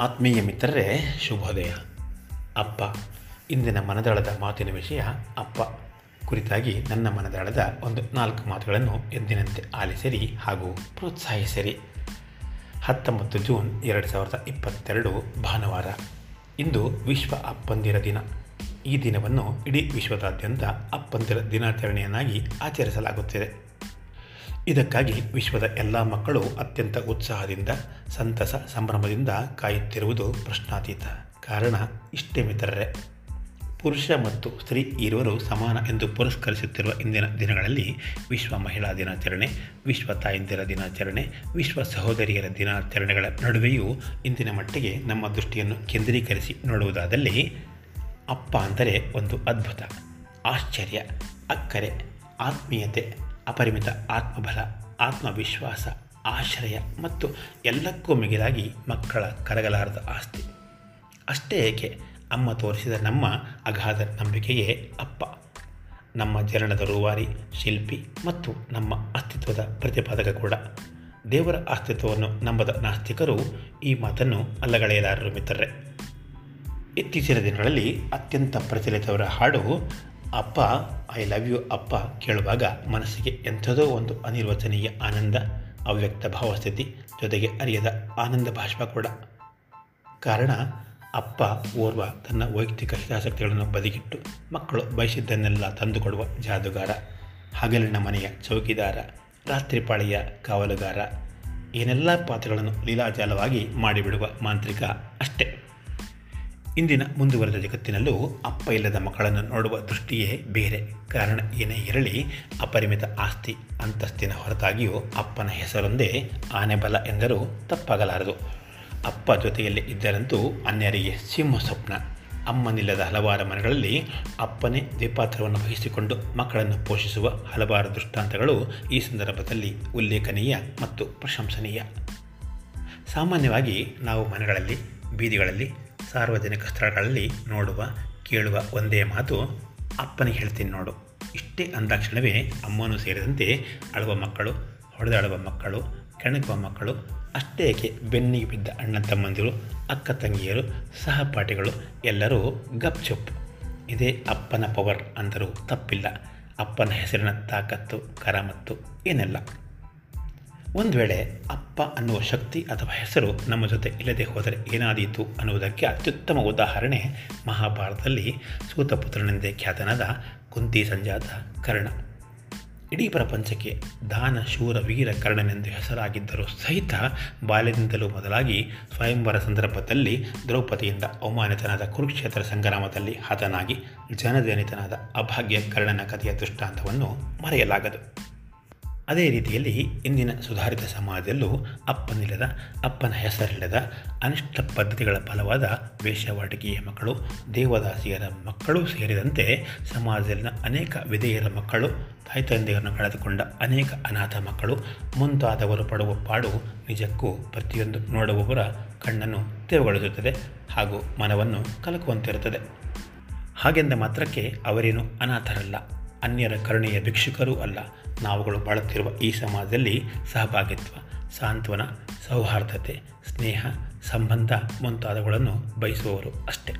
ಆತ್ಮೀಯ ಮಿತ್ರರೇ, ಶುಭೋದಯ. ಅಪ್ಪ, ಇಂದಿನ ಮನದಾಳದ ಮಾತಿನ ವಿಷಯ ಅಪ್ಪ. ಕುರಿತಾಗಿ ನನ್ನ ಮನದಾಳದ ಒಂದು ನಾಲ್ಕು ಮಾತುಗಳನ್ನು ಎಂದಿನಂತೆ ಆಲಿಸಿರಿ ಹಾಗೂ ಪ್ರೋತ್ಸಾಹಿಸಿರಿ. ಹತ್ತೊಂಬತ್ತು ಜೂನ್ ಎರಡು ಸಾವಿರದ ಇಪ್ಪತ್ತೆರಡು ಭಾನುವಾರ, ಇಂದು ವಿಶ್ವ ಅಪ್ಪಂದಿರ ದಿನ. ಈ ದಿನವನ್ನು ಇಡೀ ವಿಶ್ವದಾದ್ಯಂತ ಅಪ್ಪಂದಿರ ದಿನಾಚರಣೆಯನ್ನಾಗಿ ಆಚರಿಸಲಾಗುತ್ತಿದೆ. ಇದಕ್ಕಾಗಿ ವಿಶ್ವದ ಎಲ್ಲ ಮಕ್ಕಳು ಅತ್ಯಂತ ಉತ್ಸಾಹದಿಂದ, ಸಂತಸ, ಸಂಭ್ರಮದಿಂದ ಕಾಯುತ್ತಿರುವುದು ಪ್ರಶ್ನಾತೀತ. ಕಾರಣ, ಇಷ್ಟೇ ಮಿತ್ರರೇ. ಪುರುಷ ಮತ್ತು ಸ್ತ್ರೀ ಇರುವರು ಸಮಾನ ಎಂದು ಪುರಸ್ಕರಿಸುತ್ತಿರುವ ಇಂದಿನ ದಿನಗಳಲ್ಲಿ ವಿಶ್ವ ಮಹಿಳಾ ದಿನಾಚರಣೆ, ವಿಶ್ವ ತಾಯಂದಿರ ದಿನಾಚರಣೆ, ವಿಶ್ವ ಸಹೋದರಿಯರ ದಿನಾಚರಣೆಗಳ ನಡುವೆಯೂ ಇಂದಿನ ಮಟ್ಟಿಗೆ ನಮ್ಮ ದೃಷ್ಟಿಯನ್ನು ಕೇಂದ್ರೀಕರಿಸಿ ನೋಡುವುದಾದಲ್ಲಿ ಅಪ್ಪ ಅಂದರೆ ಒಂದು ಅದ್ಭುತ, ಆಶ್ಚರ್ಯ, ಅಕ್ಕರೆ, ಆತ್ಮೀಯತೆ ಅಪರಿಮಿತ ಆತ್ಮಬಲ, ಆತ್ಮವಿಶ್ವಾಸ, ಆಶ್ರಯ ಮತ್ತು ಎಲ್ಲಕ್ಕೂ ಮಿಗಿಲಾಗಿ ಮಕ್ಕಳ ಕರಗಲಾರದ ಆಸ್ತಿ. ಅಷ್ಟೇ ಏಕೆ? ಅಮ್ಮ ತೋರಿಸಿದ ನಮ್ಮ ಅಗಾಧ ನಂಬಿಕೆಯೇ ಅಪ್ಪ. ನಮ್ಮ ಜನನದ ರೂವಾರಿ, ಶಿಲ್ಪಿ ಮತ್ತು ನಮ್ಮ ಅಸ್ತಿತ್ವದ ಪ್ರತಿಪಾದಕ ಕೂಡ. ದೇವರ ಅಸ್ತಿತ್ವವನ್ನು ನಂಬದ ನಾಸ್ತಿಕರು ಈ ಮಾತನ್ನು ಅಲ್ಲಗಳೆಯಲಾರರು ಮಿತ್ರರೆ. ಇತ್ತೀಚಿನ ದಿನಗಳಲ್ಲಿ ಅತ್ಯಂತ ಪ್ರಚಲಿತವರ ಹಾಡು ಅಪ್ಪ, ಐ ಲವ್ ಯು ಅಪ್ಪ ಕೇಳುವಾಗ ಮನಸ್ಸಿಗೆ ಎಂಥದೋ ಒಂದು ಅನಿರ್ವಚನೀಯ ಆನಂದ, ಅವ್ಯಕ್ತ ಭಾವಸ್ಥಿತಿ ಜೊತೆಗೆ ಅರಿಯದ ಆನಂದ ಭಾಷ್ಪ ಕೂಡ. ಕಾರಣ, ಅಪ್ಪ ಓರ್ವ ತನ್ನ ವೈಯಕ್ತಿಕ ಹಿತಾಸಕ್ತಿಗಳನ್ನು ಬದಿಗಿಟ್ಟು ಮಕ್ಕಳು ಬಯಸಿದ್ದನ್ನೆಲ್ಲ ತಂದುಕೊಡುವ ಜಾದುಗಾರ, ಹಗಲಿನ ಮನೆಯ ಚೌಕಿದಾರ, ರಾತ್ರಿ ಪಾಳಿಯ ಕಾವಲುಗಾರ, ಏನೆಲ್ಲ ಪಾತ್ರಗಳನ್ನು ಲೀಲಾಜಾಲವಾಗಿ ಮಾಡಿಬಿಡುವ ಮಾಂತ್ರಿಕ. ಇಂದಿನ ಮುಂದುವರೆದ ಜಗತ್ತಿನಲ್ಲೂ ಅಪ್ಪ ಇಲ್ಲದ ಮಕ್ಕಳನ್ನು ನೋಡುವ ದೃಷ್ಟಿಯೇ ಬೇರೆ. ಕಾರಣ ಏನೇ ಇರಲಿ, ಅಪರಿಮಿತ ಆಸ್ತಿ ಅಂತಸ್ತಿನ ಹೊರತಾಗಿಯೂ ಅಪ್ಪನ ಹೆಸರೊಂದೇ ಆನೆಬಲ ಎಂದರೂ ತಪ್ಪಾಗಲಾರದು. ಅಪ್ಪ ಜೊತೆಯಲ್ಲಿ ಇದ್ದರಂತೂ ಅನ್ಯರಿಗೆ ಸಿಂಹ ಸ್ವಪ್ನ. ಅಮ್ಮನಿಲ್ಲದ ಹಲವಾರು ಮನೆಗಳಲ್ಲಿ ಅಪ್ಪನೇ ದ್ವಿಪಾತ್ರವನ್ನು ವಹಿಸಿಕೊಂಡು ಮಕ್ಕಳನ್ನು ಪೋಷಿಸುವ ಹಲವಾರು ದೃಷ್ಟಾಂತಗಳು ಈ ಸಂದರ್ಭದಲ್ಲಿ ಉಲ್ಲೇಖನೀಯ ಮತ್ತು ಪ್ರಶಂಸನೀಯ. ಸಾಮಾನ್ಯವಾಗಿ ನಾವು ಮನೆಗಳಲ್ಲಿ, ಬೀದಿಗಳಲ್ಲಿ ಸಾರ್ವಜನಿಕ ಸ್ಥಳಗಳಲ್ಲಿ ನೋಡುವ, ಕೇಳುವ ಒಂದೇ ಮಾತು ಅಪ್ಪನಿಗೆ ಹೇಳ್ತೀನಿ ನೋಡು. ಇಷ್ಟೇ ಅಂದಾಕ್ಷಣವೇ ಅಮ್ಮನೂ ಸೇರಿದಂತೆ ಅಳುವ ಮಕ್ಕಳು, ಹೊಡೆದಾಡುವ ಮಕ್ಕಳು, ಕೆಣಕುವ ಮಕ್ಕಳು, ಅಷ್ಟೇ ಏಕೆ ಬೆನ್ನಿಗೆ ಬಿದ್ದ ಅಣ್ಣ ತಮ್ಮಂದಿರು, ಅಕ್ಕ ತಂಗಿಯರು, ಸಹಪಾಠಿಗಳು ಎಲ್ಲರೂ ಗಪ್ ಚುಪ್. ಇದೇ ಅಪ್ಪನ ಪವರ್ ಅಂದರೂ ತಪ್ಪಿಲ್ಲ. ಅಪ್ಪನ ಹೆಸರಿನ ತಾಕತ್ತು, ಕರಾಮತ್ತು ಏನೆಲ್ಲ? ಒಂದು ವೇಳೆ ಅಪ್ಪ ಅನ್ನುವ ಶಕ್ತಿ ಅಥವಾ ಹೆಸರು ನಮ್ಮ ಜೊತೆ ಇಲ್ಲದೆ ಹೋದರೆ ಏನಾದೀತು ಅನ್ನುವುದಕ್ಕೆ ಅತ್ಯುತ್ತಮ ಉದಾಹರಣೆ ಮಹಾಭಾರತದಲ್ಲಿ ಸೂತಪುತ್ರನೆಂದೇ ಖ್ಯಾತನಾದ ಕುಂತಿ ಸಂಜಾತ ಕರ್ಣ. ಇಡೀ ಪ್ರಪಂಚಕ್ಕೆ ದಾನ, ಶೂರ, ವೀರ ಕರ್ಣನೆಂದು ಹೆಸರಾಗಿದ್ದರೂ ಸಹಿತ ಬಾಲ್ಯದಿಂದಲೂ ಮೊದಲಾಗಿ ಸ್ವಯಂವರ ಸಂದರ್ಭದಲ್ಲಿ ದ್ರೌಪದಿಯಿಂದ ಅವಮಾನಿತನಾದ ಕುರುಕ್ಷೇತ್ರ ಸಂಗ್ರಾಮದಲ್ಲಿ ಹತನಾಗಿ ಜನಜನಿತನಾದ ಅಭಾಗ್ಯ ಕರ್ಣನ ಕಥೆಯ ದೃಷ್ಟಾಂತವನ್ನು ಮರೆಯಲಾಗದು. ಅದೇ ರೀತಿಯಲ್ಲಿ ಇಂದಿನ ಸುಧಾರಿತ ಸಮಾಜದಲ್ಲೂ ಅಪ್ಪನಿಲ್ಲದ, ಅಪ್ಪನ ಹೆಸರಿಲ್ಲದ, ಅನಿಷ್ಟ ಪದ್ಧತಿಗಳ ಫಲವಾದ ವೇಷವಾಟಿಕೆಯ ಮಕ್ಕಳು, ದೇವದಾಸಿಯರ ಮಕ್ಕಳು ಸೇರಿದಂತೆ ಸಮಾಜದಲ್ಲಿನ ಅನೇಕ ವಿಧೇಯರ ಮಕ್ಕಳು, ತಾಯಿ ತಂದೆಯರನ್ನು ಕಳೆದುಕೊಂಡ ಅನೇಕ ಅನಾಥ ಮಕ್ಕಳು, ಮುಂತಾದವರು ಪಡುವ ಪಾಡು ನಿಜಕ್ಕೂ ಪ್ರತಿಯೊಂದು ನೋಡುವವರ ಕಣ್ಣನ್ನು ತೆರವುಗೊಳಿಸುತ್ತದೆ ಹಾಗೂ ಮನವನ್ನು ಕಲಕುವಂತಿರುತ್ತದೆ. ಹಾಗೆಂದ ಮಾತ್ರಕ್ಕೆ ಅವರೇನು ಅನಾಥರಲ್ಲ. ಅನ್ಯರ ಕರುಣೆಯ ಭಿಕ್ಷುಕರೂ ಅಲ್ಲ. ನಾವುಗಳು ಬಾಳುತ್ತಿರುವ ಈ ಸಮಾಜದಲ್ಲಿ ಸಹಭಾಗಿತ್ವ, ಸಾಂತ್ವನ, ಸೌಹಾರ್ದತೆ, ಸ್ನೇಹ, ಸಂಬಂಧ ಮುಂತಾದವುಗಳನ್ನು ಬಯಸುವವರು ಅಷ್ಟೇ.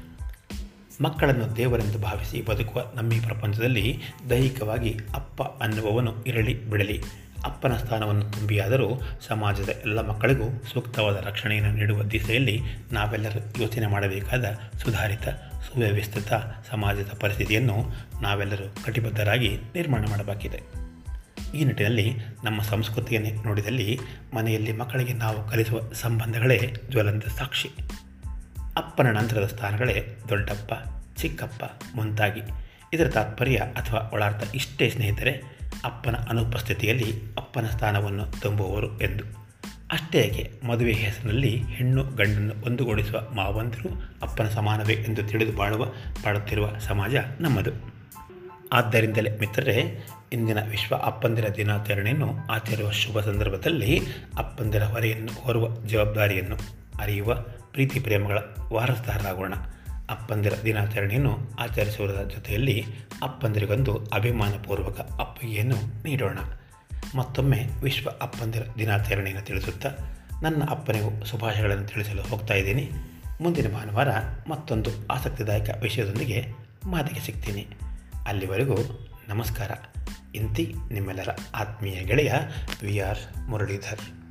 ಮಕ್ಕಳನ್ನು ದೇವರೆಂದು ಭಾವಿಸಿ ಬದುಕುವ ನಮ್ಮ ಈ ಪ್ರಪಂಚದಲ್ಲಿ ದೈಹಿಕವಾಗಿ ಅಪ್ಪ ಅನ್ನುವವನು ಇರಲಿ, ಬಿಡಲಿ. ಅಪ್ಪನ ಸ್ಥಾನವನ್ನು ತುಂಬಿಯಾದರೂ ಸಮಾಜದ ಎಲ್ಲ ಮಕ್ಕಳಿಗೂ ಸೂಕ್ತವಾದ ರಕ್ಷಣೆಯನ್ನು ನೀಡುವ ದಿಸೆಯಲ್ಲಿ ನಾವೆಲ್ಲರೂ ಯೋಚನೆ ಮಾಡಬೇಕಾದ ಸುಧಾರಿತ ಸುವ್ಯವಸ್ಥಿತ ಸಮಾಜದ ಪರಿಸ್ಥಿತಿಯನ್ನು ನಾವೆಲ್ಲರೂ ಕಟಿಬದ್ಧರಾಗಿ ನಿರ್ಮಾಣ ಮಾಡಬೇಕಿದೆ. ಈ ನಿಟ್ಟಿನಲ್ಲಿ ನಮ್ಮ ಸಂಸ್ಕೃತಿಯನ್ನು ನೋಡಿದಲ್ಲಿ ಮನೆಯಲ್ಲಿ ಮಕ್ಕಳಿಗೆ ನಾವು ಕಲಿಸುವ ಸಂಬಂಧಗಳೇ ಜ್ವಲಂತ ಸಾಕ್ಷಿ. ಅಪ್ಪನ ನಂತರದ ಸ್ಥಾನಗಳೇ ದೊಡ್ಡಪ್ಪ, ಚಿಕ್ಕಪ್ಪ ಮುಂತಾಗಿ. ಇದರ ತಾತ್ಪರ್ಯ ಅಥವಾ ಒಳಾರ್ಥ ಇಷ್ಟೇ ಸ್ನೇಹಿತರೆ ಅಪ್ಪನ ಅನುಪಸ್ಥಿತಿಯಲ್ಲಿ ಅಪ್ಪನ ಸ್ಥಾನವನ್ನು ತುಂಬುವವರು ಎಂದು. ಅಷ್ಟೇ ಏಕೆ ಮದುವೆ ಹೆಸರಿನಲ್ಲಿ ಹೆಣ್ಣು ಗಂಡನ್ನು ಒಂದುಗೂಡಿಸುವ ಮಾವಂದಿರು ಅಪ್ಪನ ಸಮಾನವೇ ಎಂದು ತಿಳಿದು ಬಾಳುವ, ಬಾಳುತ್ತಿರುವ ಸಮಾಜ ನಮ್ಮದು. ಆದ್ದರಿಂದಲೇ ಮಿತ್ರರೇ, ಇಂದಿನ ವಿಶ್ವ ಅಪ್ಪಂದಿರ ದಿನಾಚರಣೆಯನ್ನು ಆಚರಿಸುವ ಶುಭ ಸಂದರ್ಭದಲ್ಲಿ ಅಪ್ಪಂದಿರ ಹೊರೆಯನ್ನು ಹೊರುವ ಜವಾಬ್ದಾರಿಯನ್ನು ಅರಿಯುವ ಪ್ರೀತಿ ಪ್ರೇಮಗಳ ವಾರಸ್ದಾರರಾಗೋಣ. ಅಪ್ಪಂದಿರ ದಿನಾಚರಣೆಯನ್ನು ಆಚರಿಸುವುದರ ಜೊತೆಯಲ್ಲಿ ಅಪ್ಪಂದಿರಿಗೊಂದು ಅಭಿಮಾನಪೂರ್ವಕ ಅಪ್ಪಗೆಯನ್ನು ನೀಡೋಣ. ಮತ್ತೊಮ್ಮೆ ವಿಶ್ವ ಅಪ್ಪಂದಿರ ದಿನಾಚರಣೆಯನ್ನು ತಿಳಿಸುತ್ತಾ ನನ್ನ ಅಪ್ಪನಿಗೂ ಶುಭಾಶಯಗಳನ್ನು ತಿಳಿಸಲು ಹೋಗ್ತಾ ಇದ್ದೀನಿ. ಮುಂದಿನ ಭಾನುವಾರ ಮತ್ತೊಂದು ಆಸಕ್ತಿದಾಯಕ ವಿಷಯದೊಂದಿಗೆ ಮಾತಿಗೆ ಸಿಗ್ತೀನಿ. ಅಲ್ಲಿವರೆಗೂ ನಮಸ್ಕಾರ. ಇಂತಿ ನಿಮ್ಮೆಲ್ಲರ ಆತ್ಮೀಯ ಗೆಳೆಯ ವಿ ಆರ್ ಮುರಳೀಧರ್.